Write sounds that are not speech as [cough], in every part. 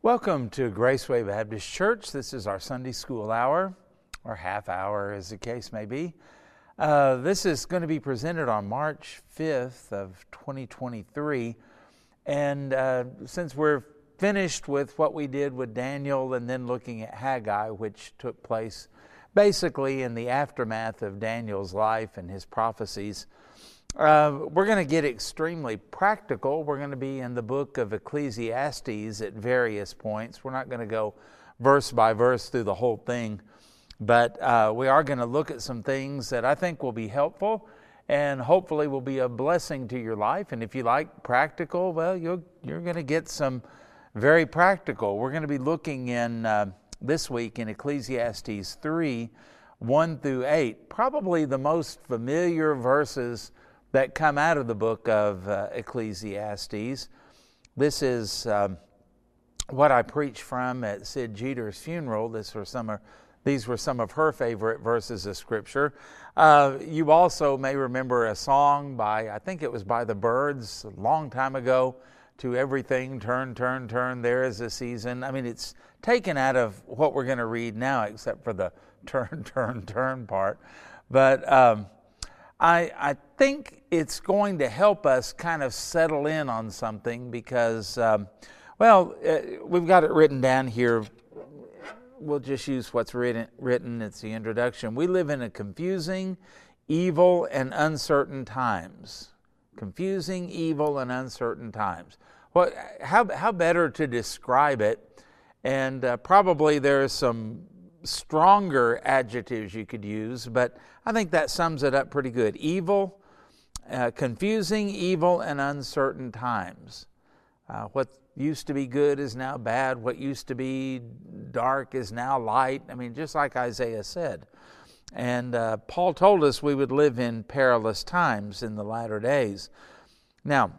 Welcome to Graceway Baptist Church. This is our Sunday school hour, or half hour as the case may be. Uh, this is going to be presented on March 5th of 2023. And uh, since we're finished with what we did with Daniel and then looking at Haggai, which took place basically in the aftermath of Daniel's life and his prophecies, uh, we're going to get extremely practical. We're going to be in the book of Ecclesiastes at various points. We're not going to go verse by verse through the whole thing, but uh, we are going to look at some things that I think will be helpful and hopefully will be a blessing to your life. And if you like practical, well, you're, you're going to get some very practical. We're going to be looking in uh, this week in Ecclesiastes 3 1 through 8, probably the most familiar verses that come out of the book of uh, Ecclesiastes. This is um, what I preached from at Sid Jeter's funeral. This were some of, these were some of her favorite verses of Scripture. Uh, you also may remember a song by, I think it was by the Byrds, a long time ago, To Everything, Turn, Turn, Turn, There is a Season. I mean, it's taken out of what we're going to read now, except for the [laughs] turn, turn, turn part. But um, I, I think it's going to help us kind of settle in on something because, um, well, uh, we've got it written down here. We'll just use what's written, written. It's the introduction. We live in a confusing, evil, and uncertain times. Confusing, evil, and uncertain times. What, how, how better to describe it? And uh, probably there's some stronger adjectives you could use, but I think that sums it up pretty good. Evil, uh, confusing, evil, and uncertain times. Uh, what used to be good is now bad. What used to be dark is now light. I mean, just like Isaiah said. And uh, Paul told us we would live in perilous times in the latter days. Now,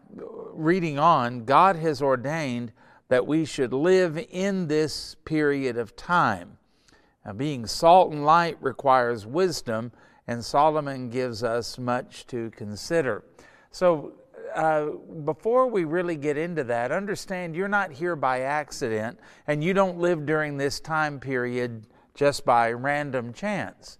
reading on, God has ordained that we should live in this period of time. Now, being salt and light requires wisdom, and Solomon gives us much to consider. So, uh, before we really get into that, understand you're not here by accident, and you don't live during this time period just by random chance.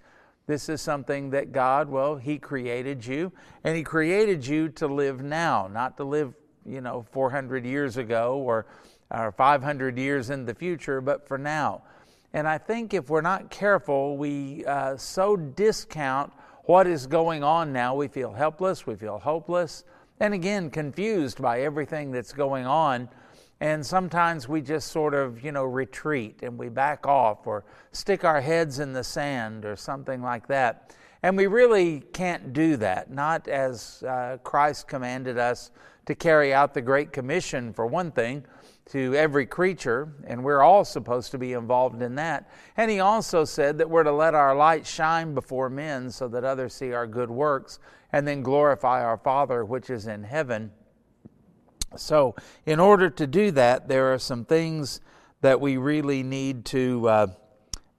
This is something that God, well, He created you, and He created you to live now, not to live, you know, 400 years ago or, or 500 years in the future, but for now. And I think if we're not careful, we uh, so discount what is going on now. We feel helpless, we feel hopeless, and again, confused by everything that's going on. And sometimes we just sort of, you know, retreat and we back off or stick our heads in the sand or something like that. And we really can't do that, not as uh, Christ commanded us to carry out the Great Commission, for one thing, to every creature, and we're all supposed to be involved in that. And he also said that we're to let our light shine before men so that others see our good works and then glorify our Father which is in heaven. So, in order to do that, there are some things that we really need to. Uh,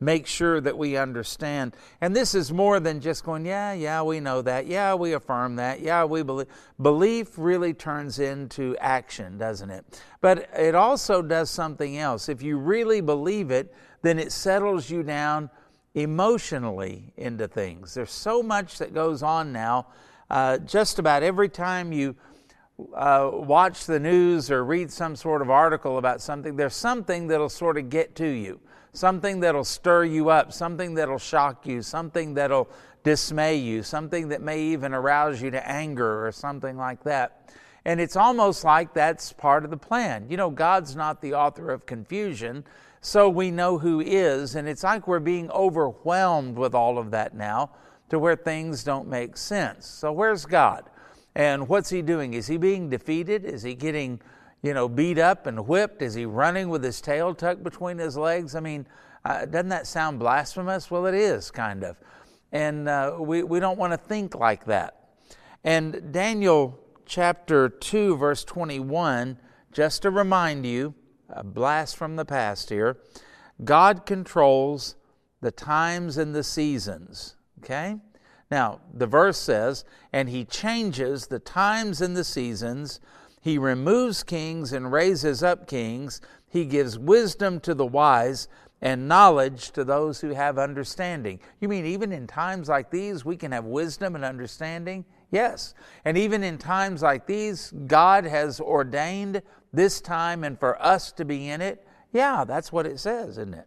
make sure that we understand. And this is more than just going, yeah, yeah, we know that. Yeah, we affirm that. Yeah, we believe. Belief really turns into action, doesn't it? But it also does something else. If you really believe it, then it settles you down emotionally into things. There's so much that goes on now. Uh, just about every time you uh, watch the news or read some sort of article about something, there's something that'll sort of get to you something that'll stir you up, something that'll shock you, something that'll dismay you, something that may even arouse you to anger or something like that. And it's almost like that's part of the plan. You know, God's not the author of confusion, so we know who is, and it's like we're being overwhelmed with all of that now to where things don't make sense. So, where's God? And what's He doing? Is He being defeated? Is He getting you know, beat up and whipped? Is he running with his tail tucked between his legs? I mean, uh, doesn't that sound blasphemous? Well, it is, kind of. And uh, we, we don't want to think like that. And Daniel chapter 2, verse 21, just to remind you, a blast from the past here, God controls the times and the seasons. Okay? Now, the verse says, and he changes the times and the seasons he removes kings and raises up kings. He gives wisdom to the wise and knowledge to those who have understanding. You mean even in times like these, we can have wisdom and understanding? Yes. And even in times like these, God has ordained this time and for us to be in it. Yeah, that's what it says, isn't it?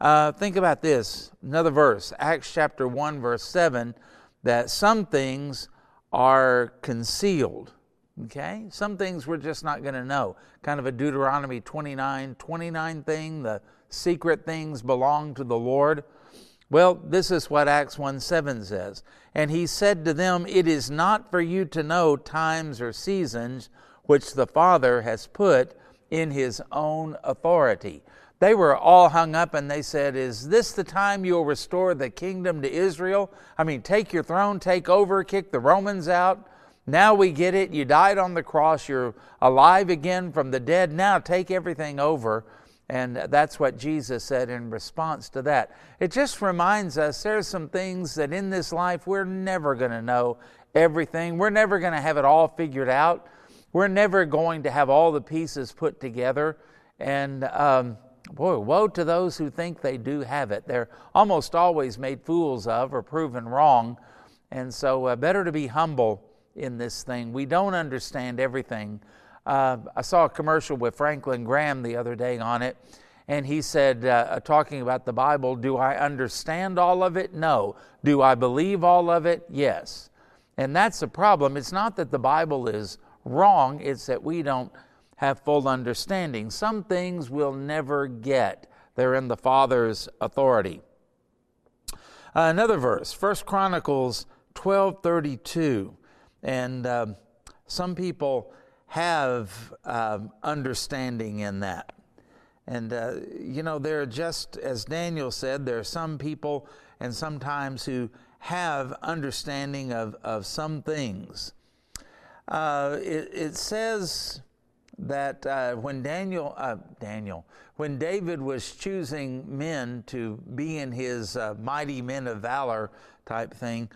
Uh, think about this another verse, Acts chapter 1, verse 7, that some things are concealed. Okay? Some things we're just not going to know. Kind of a Deuteronomy 29 29 thing. The secret things belong to the Lord. Well, this is what Acts 1 7 says. And he said to them, It is not for you to know times or seasons which the Father has put in his own authority. They were all hung up and they said, Is this the time you'll restore the kingdom to Israel? I mean, take your throne, take over, kick the Romans out. Now we get it. You died on the cross. You're alive again from the dead. Now take everything over. And that's what Jesus said in response to that. It just reminds us there's some things that in this life we're never going to know everything. We're never going to have it all figured out. We're never going to have all the pieces put together. And, um, Boy, woe to those who think they do have it. They're almost always made fools of or proven wrong. And so, uh, better to be humble in this thing. We don't understand everything. Uh, I saw a commercial with Franklin Graham the other day on it, and he said, uh, uh talking about the Bible, Do I understand all of it? No. Do I believe all of it? Yes. And that's the problem. It's not that the Bible is wrong, it's that we don't have full understanding. Some things we'll never get, they're in the Father's authority. Uh, another verse, First Chronicles 12:32, and um, some people have um, understanding in that. And, uh, you know, there are just, as Daniel said, there are some people and sometimes who have understanding of, of some things. Uh, it, it, says that uh, when Daniel, uh, Daniel, when David was choosing men to be in his uh, mighty men of valor type thing,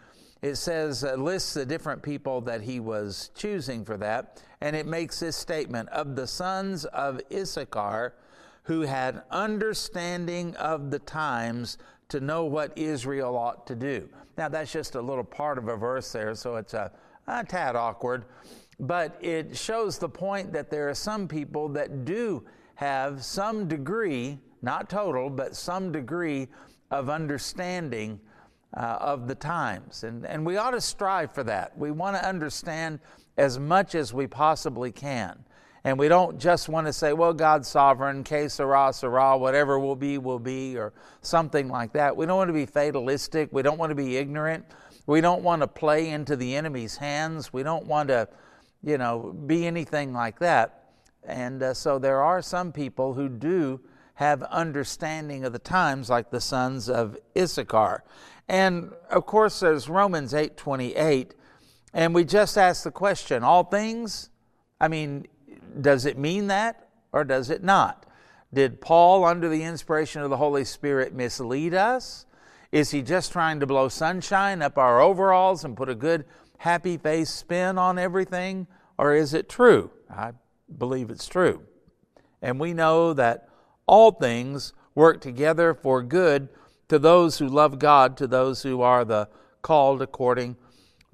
it says, uh, lists the different people that he was choosing for that. And it makes this statement of the sons of Issachar who had understanding of the times to know what Israel ought to do. Now, that's just a little part of a verse there, so it's a, a tad awkward but it shows the point that there are some people that do have some degree, not total, but some degree of understanding uh, of the times. And, and we ought to strive for that. We want to understand as much as we possibly can. And we don't just want to say, well, God's sovereign, que sera, sera, whatever will be, will be, or something like that. We don't want to be fatalistic. We don't want to be ignorant. We don't want to play into the enemy's hands. We don't want to you know, be anything like that. And uh, so there are some people who do have understanding of the times, like the sons of Issachar. And of course, there's Romans 8 28. And we just ask the question all things? I mean, does it mean that or does it not? Did Paul, under the inspiration of the Holy Spirit, mislead us? Is he just trying to blow sunshine up our overalls and put a good happy face spin on everything, or is it true? I believe it's true. And we know that all things work together for good to those who love God, to those who are the called according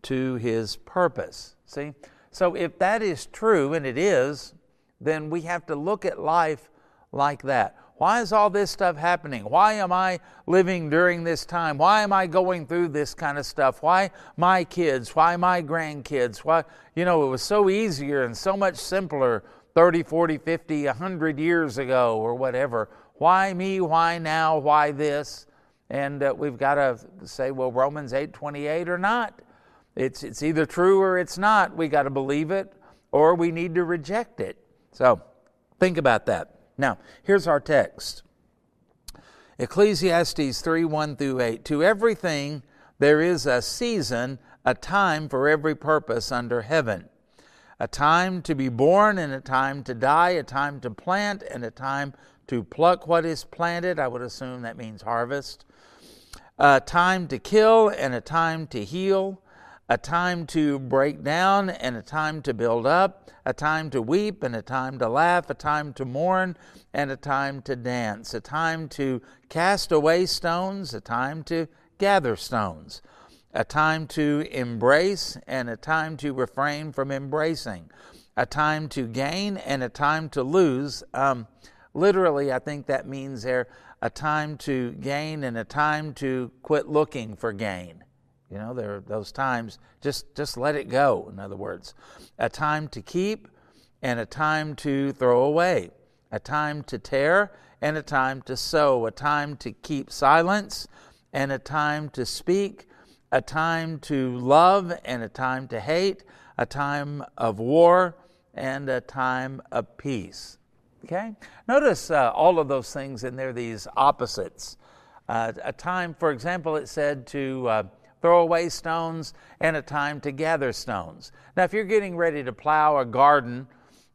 to his purpose. See? So if that is true, and it is, then we have to look at life like that. Why is all this stuff happening? Why am I living during this time? Why am I going through this kind of stuff? Why my kids? Why my grandkids? Why, you know, it was so easier and so much simpler 30, 40, 50, 100 years ago or whatever. Why me? Why now? Why this? And uh, we've got to say, well, Romans 8:28 or not. It's, it's either true or it's not. We got to believe it or we need to reject it. So think about that. Now, here's our text Ecclesiastes 3 1 through 8. To everything there is a season, a time for every purpose under heaven. A time to be born and a time to die, a time to plant and a time to pluck what is planted. I would assume that means harvest. A time to kill and a time to heal. a time to break down and a time to build up, a time to weep and a time to laugh, a time to mourn and a time to dance, a time to cast away stones, a time to gather stones, a time to embrace and a time to refrain from embracing, a time to gain and a time to lose. Um, literally, I think that means there a time to gain and a time to quit looking for gain. You know, there are those times, just, just let it go, in other words. A time to keep and a time to throw away. A time to tear and a time to sow. A time to keep silence and a time to speak. A time to love and a time to hate. A time of war and a time of peace. Okay? Notice uh, all of those things in there, these opposites. Uh, a time, for example, it said to. Uh, throw away stones, and a time to gather stones. Now, if you're getting ready to plow a garden,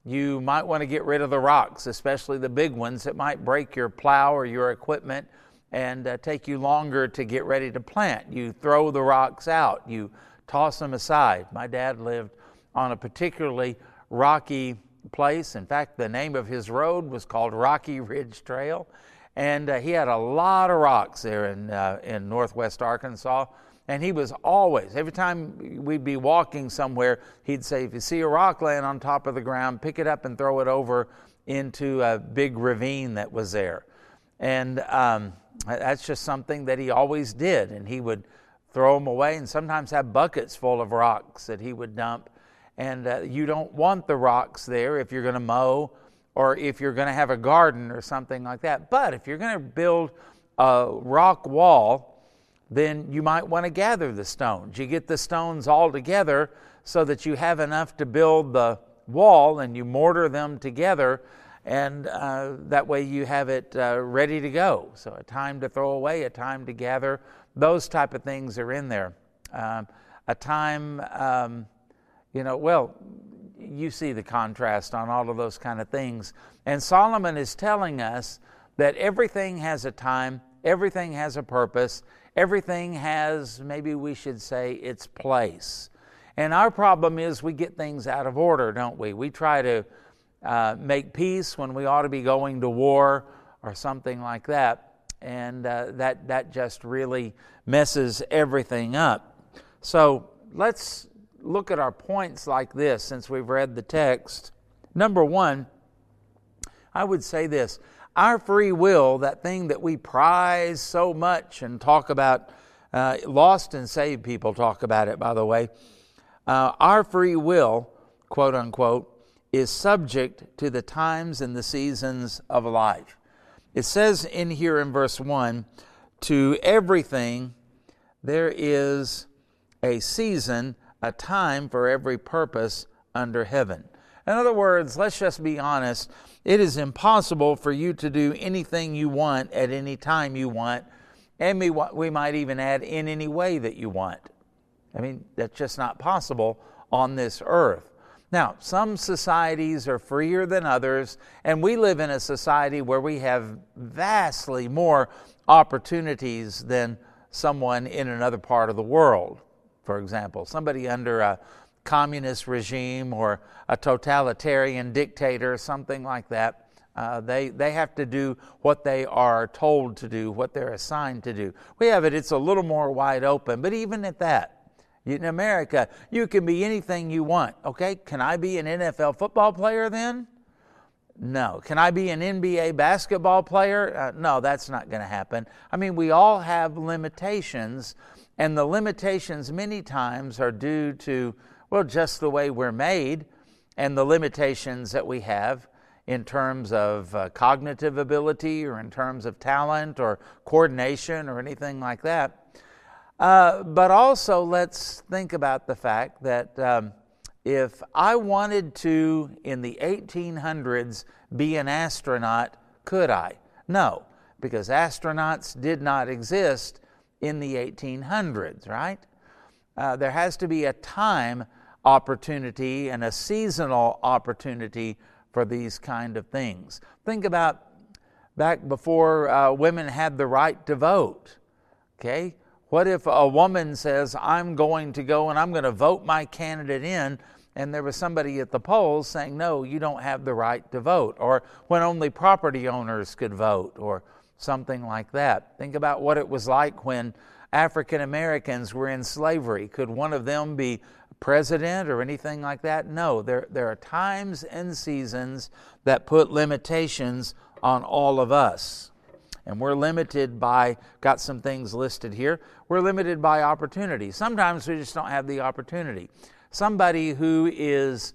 you might want to get rid of the rocks, especially the big ones that might break your plow or your equipment and uh, take you longer to get ready to plant. You throw the rocks out, you toss them aside. My dad lived on a particularly rocky place. In fact, the name of his road was called Rocky Ridge Trail. And uh, he had a lot of rocks there in, uh, in northwest Arkansas. And he was always, every time we'd be walking somewhere, he'd say, If you see a rock laying on top of the ground, pick it up and throw it over into a big ravine that was there. And um, that's just something that he always did. And he would throw them away and sometimes have buckets full of rocks that he would dump. And uh, you don't want the rocks there if you're going to mow or if you're going to have a garden or something like that. But if you're going to build a rock wall, then you might want to gather the stones. You get the stones all together so that you have enough to build the wall and you mortar them together, and uh, that way you have it uh, ready to go. So, a time to throw away, a time to gather, those type of things are in there. Um, a time, um, you know, well, you see the contrast on all of those kind of things. And Solomon is telling us that everything has a time, everything has a purpose, Everything has, maybe we should say, its place. And our problem is we get things out of order, don't we? We try to uh, make peace when we ought to be going to war or something like that. And uh, that, that just really messes everything up. So let's look at our points like this since we've read the text. Number one, I would say this our free will, that thing that we prize so much and talk about, uh, lost and saved people talk about it, by the way. Uh, our free will, quote unquote, is subject to the times and the seasons of life. It says in here in verse 1 to everything there is a season, a time for every purpose under heaven. In other words, let's just be honest. It is impossible for you to do anything you want at any time you want, and we, might even add in any way that you want. I mean, that's just not possible on this earth. Now, some societies are freer than others, and we live in a society where we have vastly more opportunities than someone in another part of the world. For example, somebody under a communist regime or a totalitarian dictator, something like that. Uh, they, they have to do what they are told to do, what they're assigned to do. We have it, it's a little more wide open, but even at that, in America, you can be anything you want. Okay, can I be an NFL football player then? No. Can I be an NBA basketball player? Uh, no, that's not going to happen. I mean, we all have limitations, and the limitations many times are due to well, just the way we're made and the limitations that we have in terms of uh, cognitive ability or in terms of talent or coordination or anything like that. Uh, but also, let's think about the fact that um, if I wanted to, in the 1800s, be an astronaut, could I? No, because astronauts did not exist in the 1800s, right? Uh, there has to be a time opportunity and a seasonal opportunity for these kind of things. Think about back before uh, women had the right to vote. Okay, What if a woman says, I'm going to go and I'm going to vote my candidate in, and there was somebody at the polls saying, No, you don't have the right to vote, or when only property owners could vote, or something like that. Think about what it was like when African Americans were in slavery. Could one of them be president or anything like that? No, there, there are times and seasons that put limitations on all of us. And we're limited by, got some things listed here, we're limited by opportunity. Sometimes we just don't have the opportunity. Somebody who is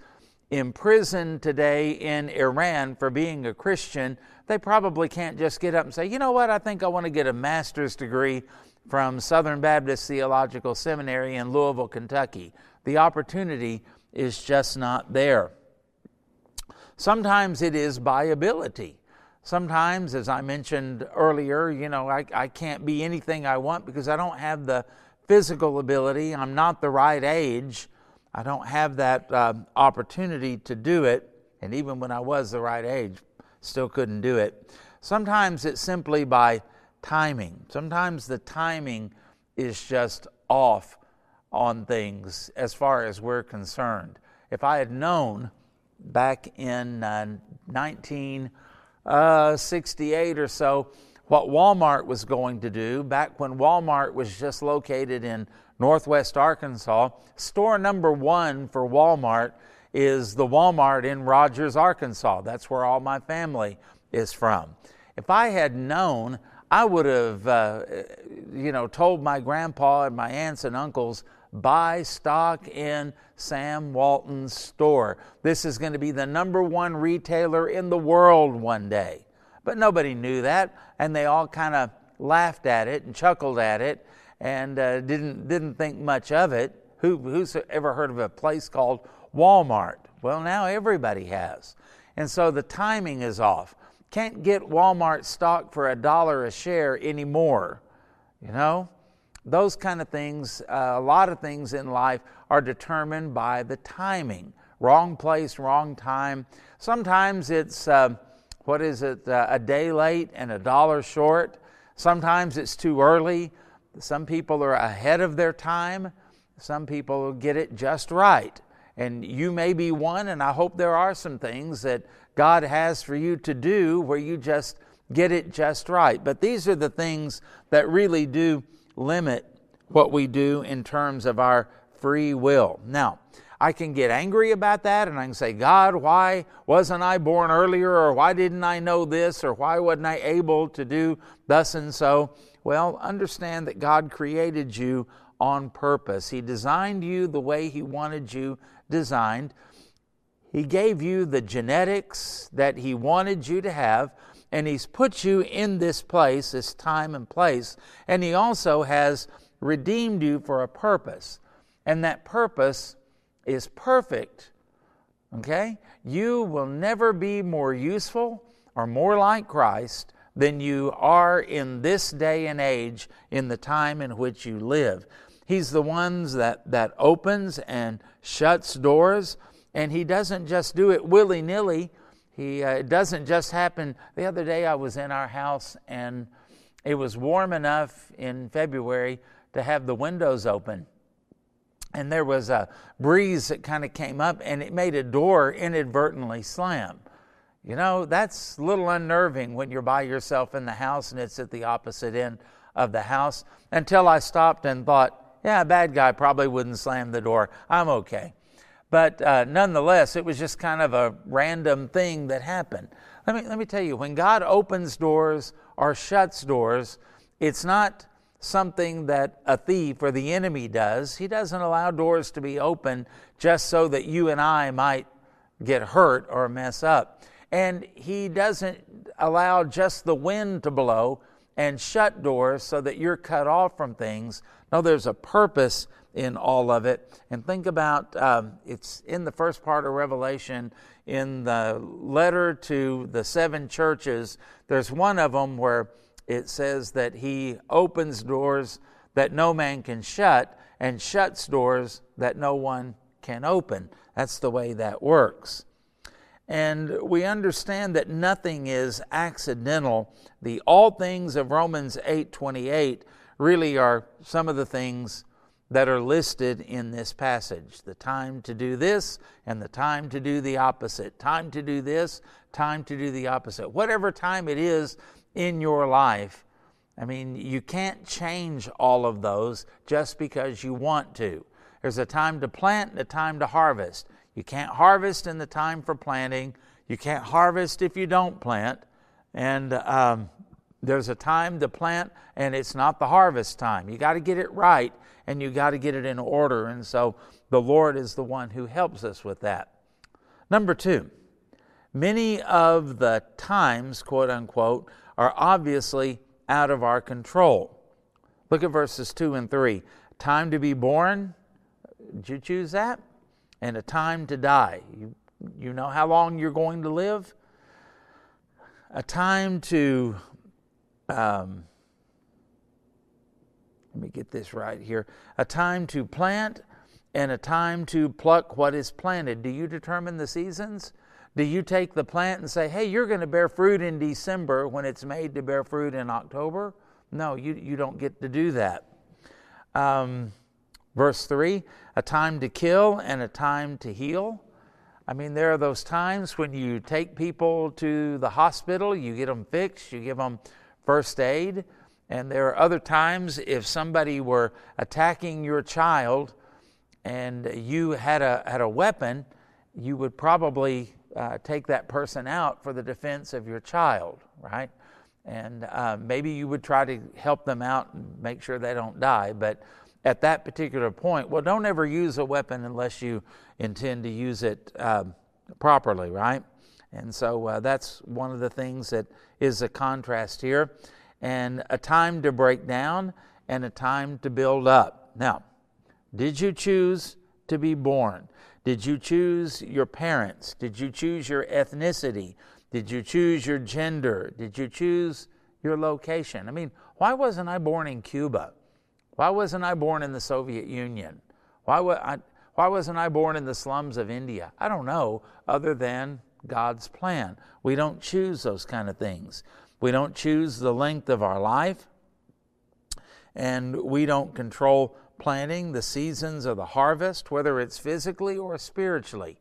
imprisoned today in Iran for being a Christian, they probably can't just get up and say, you know what, I think I want to get a master's degree from Southern Baptist Theological Seminary in Louisville, Kentucky. The opportunity is just not there. Sometimes it is by ability. Sometimes, as I mentioned earlier, you know, I, I can't be anything I want because I don't have the physical ability. I'm not the right age. I don't have that uh, opportunity to do it. And even when I was the right age, still couldn't do it. Sometimes it's simply by timing. Sometimes the timing is just off on things as far as we're concerned. If I had known back in uh, 1968 uh, or so what Walmart was going to do, back when Walmart was just located in northwest Arkansas, store number one for Walmart is the Walmart in Rogers, Arkansas. That's where all my family is from. If I had known I would have, uh, you know, told my grandpa and my aunts and uncles, buy stock in Sam Walton's store. This is going to be the number one retailer in the world one day. But nobody knew that, and they all kind of laughed at it and chuckled at it and uh, didn't, didn't think much of it. Who, who's ever heard of a place called Walmart? Well, now everybody has. And so the timing is off can't get Walmart stock for a dollar a share anymore. You know, those kind of things, uh, a lot of things in life are determined by the timing. Wrong place, wrong time. Sometimes it's, uh, what is it, uh, a day late and a dollar short. Sometimes it's too early. Some people are ahead of their time. Some people get it just right. And you may be one, and I hope there are some things that God has for you to do where you just get it just right. But these are the things that really do limit what we do in terms of our free will. Now, I can get angry about that and I can say, God, why wasn't I born earlier? Or why didn't I know this? Or why wasn't I able to do thus and so? Well, understand that God created you on purpose. He designed you the way He wanted you designed. He gave you the genetics that He wanted you to have, and He's put you in this place, this time and place, and He also has redeemed you for a purpose. And that purpose is perfect. Okay? You will never be more useful or more like Christ than you are in this day and age in the time in which you live. He's the ones that, that opens and shuts doors. And he doesn't just do it willy nilly. He uh, it doesn't just happen. The other day I was in our house and it was warm enough in February to have the windows open. And there was a breeze that kind of came up and it made a door inadvertently slam. You know, that's a little unnerving when you're by yourself in the house and it's at the opposite end of the house until I stopped and thought, yeah, a bad guy probably wouldn't slam the door. I'm okay. But uh, nonetheless, it was just kind of a random thing that happened. Let me, let me tell you, when God opens doors or shuts doors, it's not something that a thief or the enemy does. He doesn't allow doors to be open just so that you and I might get hurt or mess up. And He doesn't allow just the wind to blow and shut doors so that you're cut off from things. No, there's a purpose in all of it. And think about um, it's in the first part of Revelation, in the letter to the seven churches, there's one of them where it says that he opens doors that no man can shut and shuts doors that no one can open. That's the way that works. And we understand that nothing is accidental. The all things of Romans 8:28 really are some of the things that are listed in this passage the time to do this and the time to do the opposite. Time to do this, time to do the opposite. Whatever time it is in your life, I mean, you can't change all of those just because you want to. There's a time to plant and a time to harvest. You can't harvest in the time for planting. You can't harvest if you don't plant. And um, there's a time to plant, and it's not the harvest time. You got to get it right, and you got to get it in order. And so the Lord is the one who helps us with that. Number two, many of the times, quote unquote, are obviously out of our control. Look at verses 2 and 3. Time to be born, did you choose that? And a time to die. You, you know how long you're going to live? A time to um, let me get this right here a time to plant and a time to pluck what is planted. Do you determine the seasons? Do you take the plant and say, hey, you're going to bear fruit in December when it's made to bear fruit in October? No, you, you don't get to do that. Um, verse 3 a time to kill and a time to heal. I mean, there are those times when you take people to the hospital, you get them fixed, you give them first aid. And there are other times if somebody were attacking your child and you had a, had a weapon, you would probably uh, take that person out for the defense of your child, right? And uh, maybe you would try to help them out and make sure they don't die. But at that particular point, well, don't ever use a weapon unless you intend to use it um, properly, right? And so uh, that's one of the things that is a contrast here. And a time to break down and a time to build up. Now, did you choose to be born? Did you choose your parents? Did you choose your ethnicity? Did you choose your gender? Did you choose your location? I mean, why wasn't I born in Cuba? Why wasn't I born in the Soviet Union? Why, I, why wasn't I born in the slums of India? I don't know, other than God's plan. We don't choose those kind of things. We don't choose the length of our life, and we don't control planting the seasons of the harvest, whether it's physically or spiritually.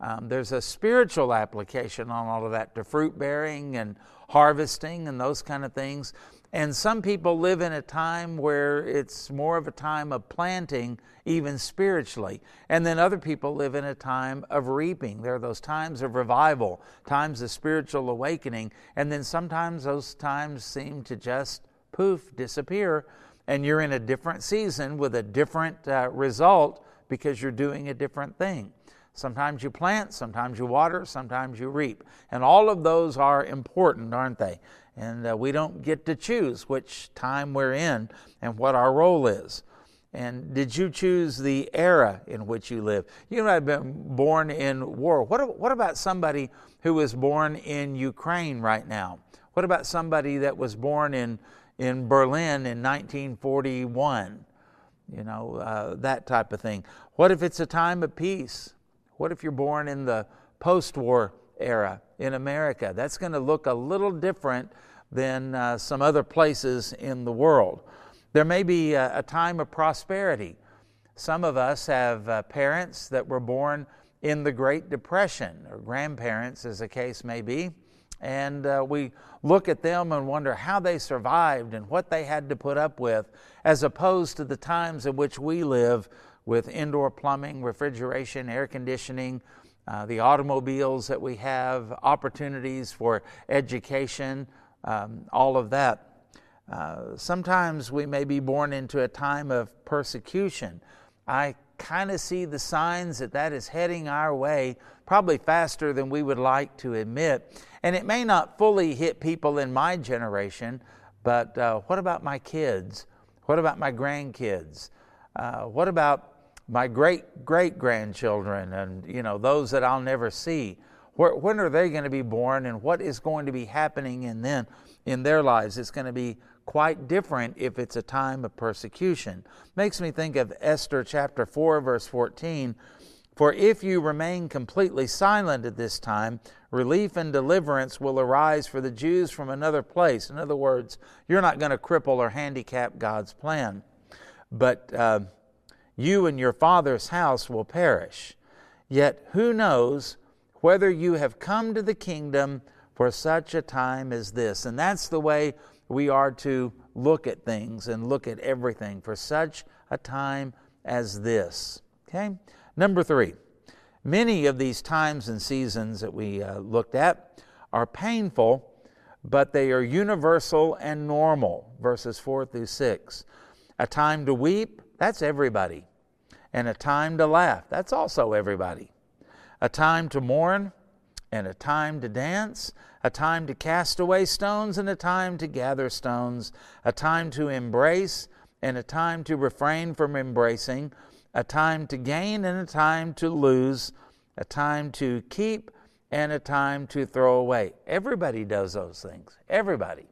Um, there's a spiritual application on all of that to fruit bearing and harvesting and those kind of things. And some people live in a time where it's more of a time of planting, even spiritually. And then other people live in a time of reaping. There are those times of revival, times of spiritual awakening. And then sometimes those times seem to just poof, disappear. And you're in a different season with a different uh, result because you're doing a different thing. Sometimes you plant, sometimes you water, sometimes you reap. And all of those are important, aren't they? And uh, we don't get to choose which time we're in and what our role is. And did you choose the era in which you live? You might have been born in war. What, what about somebody who was born in Ukraine right now? What about somebody that was born in, in Berlin in 1941? You know, uh, that type of thing. What if it's a time of peace? What if you're born in the post war era in America. That's going to look a little different than uh, some other places in the world. There may be a, a time of prosperity. Some of us have uh, parents that were born in the Great Depression, or grandparents, as the case may be, and uh, we look at them and wonder how they survived and what they had to put up with, as opposed to the times in which we live with indoor plumbing, refrigeration, air conditioning, uh, the automobiles that we have, opportunities for education, um, all of that. Uh, sometimes we may be born into a time of persecution. I kind of see the signs that that is heading our way probably faster than we would like to admit. And it may not fully hit people in my generation, but uh, what about my kids? What about my grandkids? Uh, what about my great great grandchildren and you know those that I'll never see. Where, when are they going to be born and what is going to be happening in them in their lives? It's going to be quite different if it's a time of persecution. Makes me think of Esther chapter 4 verse 14 For if you remain completely silent at this time, relief and deliverance will arise for the Jews from another place. In other words, you're not going to cripple or handicap God's plan. But uh, you and your father's house will perish. Yet who knows whether you have come to the kingdom for such a time as this? And that's the way we are to look at things and look at everything for such a time as this. Okay? Number three, many of these times and seasons that we uh, looked at are painful, but they are universal and normal. Verses 4 through 6. A time to weep, that's everybody. And a time to laugh, that's also everybody. A time to mourn, and a time to dance, a time to cast away stones, and a time to gather stones, a time to embrace, and a time to refrain from embracing, a time to gain, and a time to lose, a time to keep, and a time to throw away. Everybody does those things. Everybody.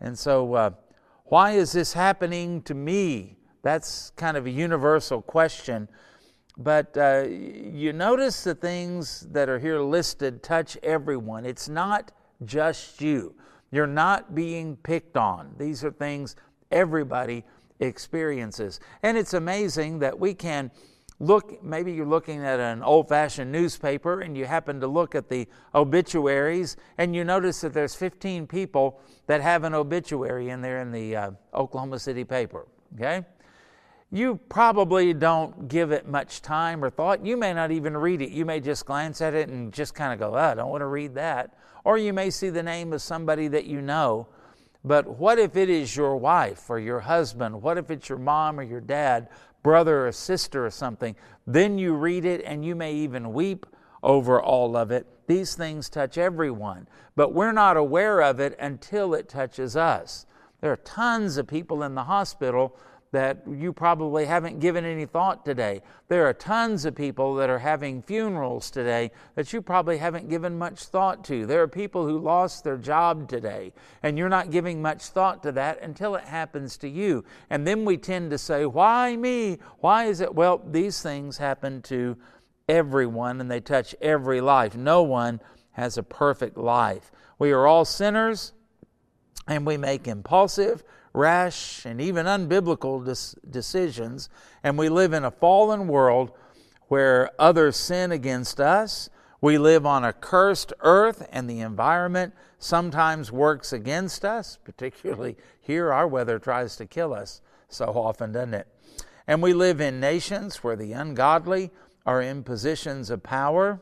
And so, uh, why is this happening to me? That's kind of a universal question. But uh, you notice the things that are here listed touch everyone. It's not just you. You're not being picked on. These are things everybody experiences. And it's amazing that we can look, maybe you're looking at an old fashioned newspaper and you happen to look at the obituaries and you notice that there's 15 people that have an obituary in there in the uh, Oklahoma City paper. Okay? You probably don't give it much time or thought. You may not even read it. You may just glance at it and just kind of go, oh, I don't want to read that. Or you may see the name of somebody that you know. But what if it is your wife or your husband? What if it's your mom or your dad, brother or sister or something? Then you read it and you may even weep over all of it. These things touch everyone, but we're not aware of it until it touches us. There are tons of people in the hospital that you probably haven't given any thought today. There are tons of people that are having funerals today that you probably haven't given much thought to. There are people who lost their job today, and you're not giving much thought to that until it happens to you. And then we tend to say, Why me? Why is it? Well, these things happen to everyone and they touch every life. No one has a perfect life. We are all sinners and we make impulsive, rash, and even unbiblical decisions, and we live in a fallen world where others sin against us. We live on a cursed earth, and the environment sometimes works against us, particularly here, our weather tries to kill us so often, doesn't it? And we live in nations where the ungodly are in positions of power.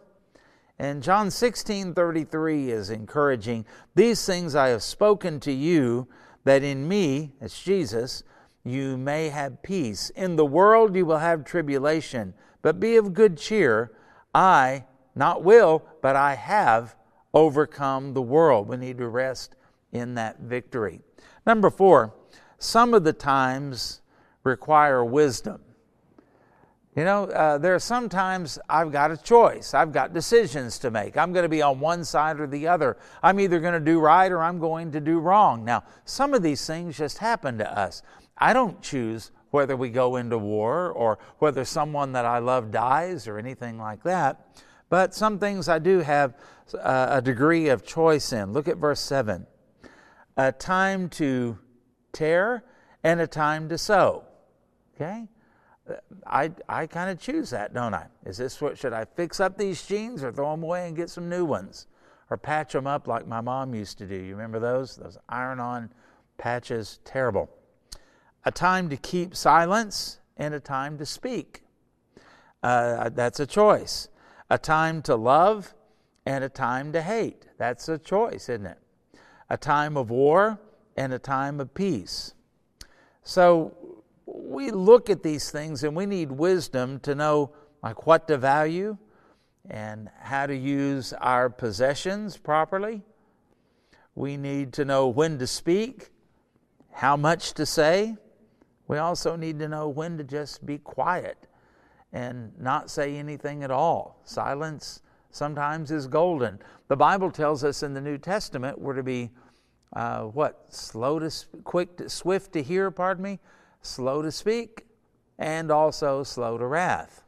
And John 16 33 is encouraging. These things I have spoken to you, that in me, as Jesus, you may have peace. In the world you will have tribulation, but be of good cheer. I, not will, but I have overcome the world. We need to rest in that victory. Number four, some of the times require wisdom. You know, uh, there are sometimes I've got a choice. I've got decisions to make. I'm going to be on one side or the other. I'm either going to do right or I'm going to do wrong. Now, some of these things just happen to us. I don't choose whether we go into war or whether someone that I love dies or anything like that. But some things I do have uh, a degree of choice in. Look at verse 7 a time to tear and a time to sow. Okay? I, I kind of choose that, don't I? Is this what, should I fix up these jeans or throw them away and get some new ones? Or patch them up like my mom used to do. You remember those? Those iron on patches, terrible. A time to keep silence and a time to speak. Uh, that's a choice. A time to love and a time to hate. That's a choice, isn't it? A time of war and a time of peace. So we look at these things and we need wisdom to know like what to value and how to use our possessions properly. We need to know when to speak, how much to say. We also need to know when to just be quiet and not say anything at all. Silence sometimes is golden. The Bible tells us in the New Testament we're to be uh, what slow to quick to, swift to hear pardon me slow to speak, and also slow to wrath.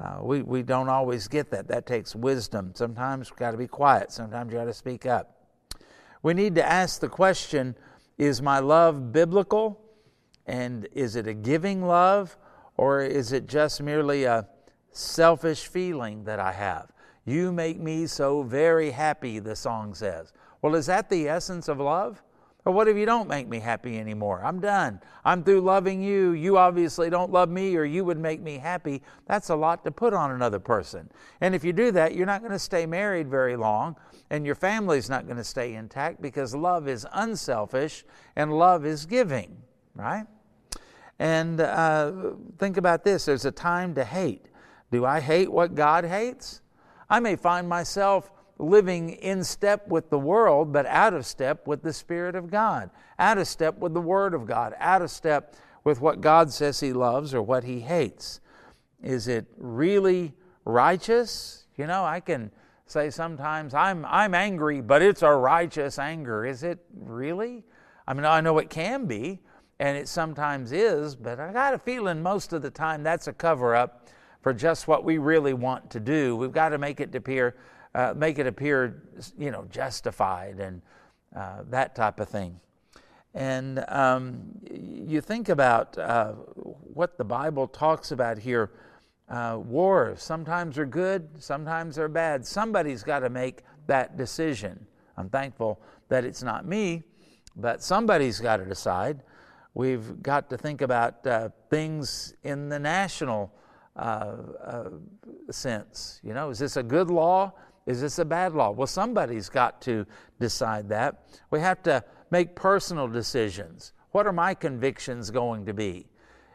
Uh, we, we don't always get that. That takes wisdom. Sometimes we've got to be quiet. Sometimes you got to speak up. We need to ask the question is my love biblical? And is it a giving love? Or is it just merely a selfish feeling that I have? You make me so very happy, the song says. Well, is that the essence of love? Or what if you don't make me happy anymore? I'm done. I'm through loving you. You obviously don't love me, or you would make me happy. That's a lot to put on another person. And if you do that, you're not going to stay married very long, and your family's not going to stay intact because love is unselfish and love is giving, right? And uh, think about this there's a time to hate. Do I hate what God hates? I may find myself living in step with the world, but out of step with the Spirit of God, out of step with the Word of God, out of step with what God says He loves or what He hates. Is it really righteous? You know, I can say sometimes I'm, I'm angry, but it's a righteous anger. Is it really? I mean, I know it can be, and it sometimes is, but I got a feeling most of the time that's a cover up for just what we really want to do. We've got to make it appear uh, make it appear, you know, justified and uh, that type of thing. And um, you think about uh, what the Bible talks about here. Uh, wars sometimes are good, sometimes they're bad. Somebody's got to make that decision. I'm thankful that it's not me, but somebody's got to decide. We've got to think about uh, things in the national uh, uh, sense. You know, is this a good law? Is this a bad law? Well, somebody's got to decide that. We have to make personal decisions. What are my convictions going to be?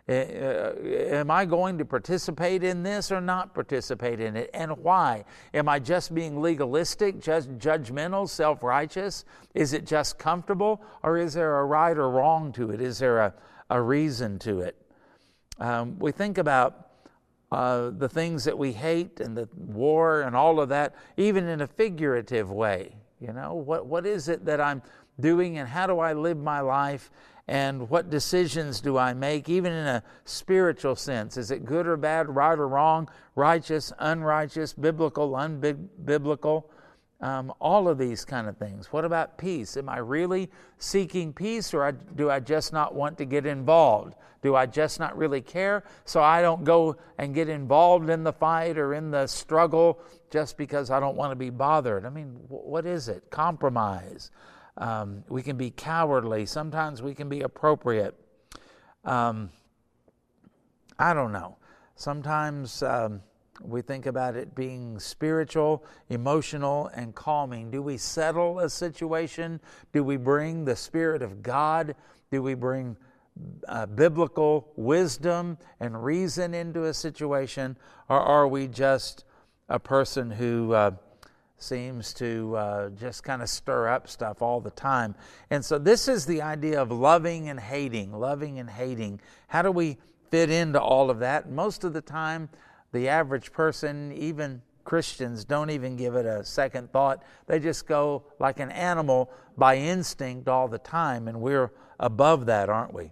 Uh, am I going to participate in this or not participate in it? And why? Am I just being legalistic, just judgmental, self righteous? Is it just comfortable? Or is there a right or wrong to it? Is there a, a reason to it? Um, we think about uh, the things that we hate and the war and all of that, even in a figurative way. You know, what, what is it that I'm doing and how do I live my life and what decisions do I make, even in a spiritual sense? Is it good or bad, right or wrong, righteous, unrighteous, biblical, unbiblical? Um, all of these kind of things. What about peace? Am I really seeking peace or do I just not want to get involved? Do I just not really care? So I don't go and get involved in the fight or in the struggle just because I don't want to be bothered. I mean, what is it? Compromise. Um, we can be cowardly. Sometimes we can be appropriate. Um, I don't know. Sometimes. We think about it being spiritual, emotional, and calming. Do we settle a situation? Do we bring the Spirit of God? Do we bring uh, biblical wisdom and reason into a situation? Or are we just a person who uh, seems to uh, just kind of stir up stuff all the time? And so, this is the idea of loving and hating, loving and hating. How do we fit into all of that? Most of the time, the average person, even Christians, don't even give it a second thought. They just go like an animal by instinct all the time, and we're above that, aren't we?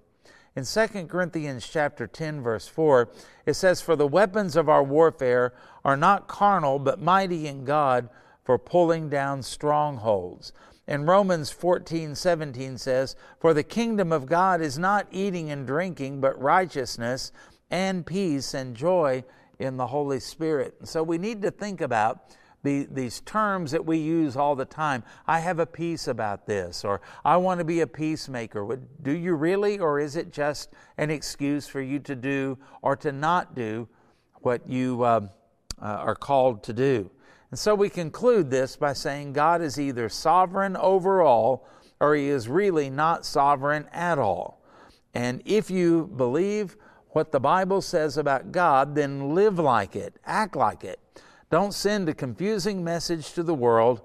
In 2 Corinthians chapter 10 verse 4, it says for the weapons of our warfare are not carnal but mighty in God for pulling down strongholds. And Romans 14:17 says, "For the kingdom of God is not eating and drinking, but righteousness and peace and joy in the Holy Spirit. And so we need to think about the, these terms that we use all the time. I have a peace about this, or I want to be a peacemaker. Do you really, or is it just an excuse for you to do or to not do what you uh, uh, are called to do? And so we conclude this by saying God is either sovereign over all or he is really not sovereign at all. And if you believe what the Bible says about God, then live like it, act like it. Don't send a confusing message to the world,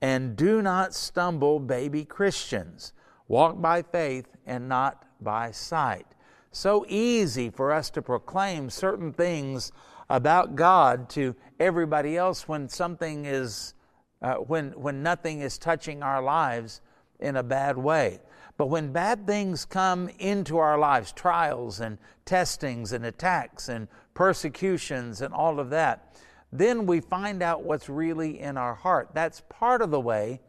and do not stumble, baby Christians. Walk by faith and not by sight. So easy for us to proclaim certain things about God to everybody else when something is, uh, when, when nothing is touching our lives in a bad way. But when bad things come into our lives, trials and testings and attacks and persecutions and all of that, then we find out what's really in our heart. That's part of the way,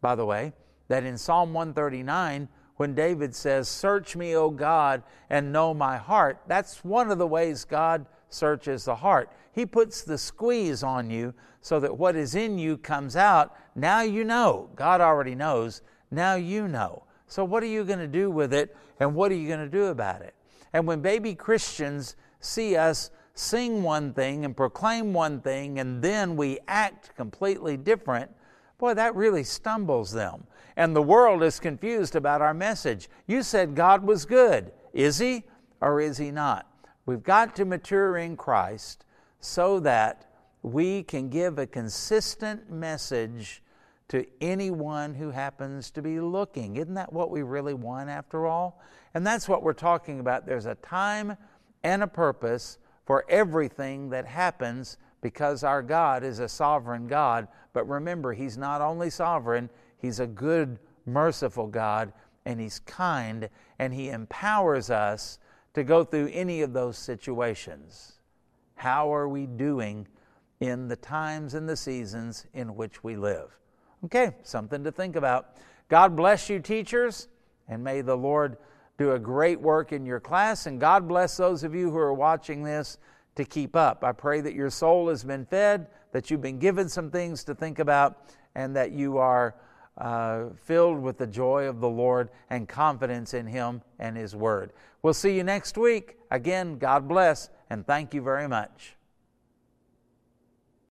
by the way, that in Psalm 139, when David says, Search me, O God, and know my heart, that's one of the ways God searches the heart. He puts the squeeze on you so that what is in you comes out. Now you know. God already knows. Now you know. So, what are you going to do with it, and what are you going to do about it? And when baby Christians see us sing one thing and proclaim one thing, and then we act completely different, boy, that really stumbles them. And the world is confused about our message. You said God was good. Is He or is He not? We've got to mature in Christ so that we can give a consistent message to anyone who happens to be looking. Isn't that what we really want after all? And that's what we're talking about. There's a time and a purpose for everything that happens because our God is a sovereign God. But remember, He's not only sovereign, He's a good, merciful God, and He's kind, and He empowers us to go through any of those situations. How are we doing in the times and the seasons in which we live? Okay, something to think about. God bless you, teachers, and may the Lord do a great work in your class. And God bless those of you who are watching this to keep up. I pray that your soul has been fed, that you've been given some things to think about, and that you are uh, filled with the joy of the Lord and confidence in Him and His Word. We'll see you next week. Again, God bless, and thank you very much.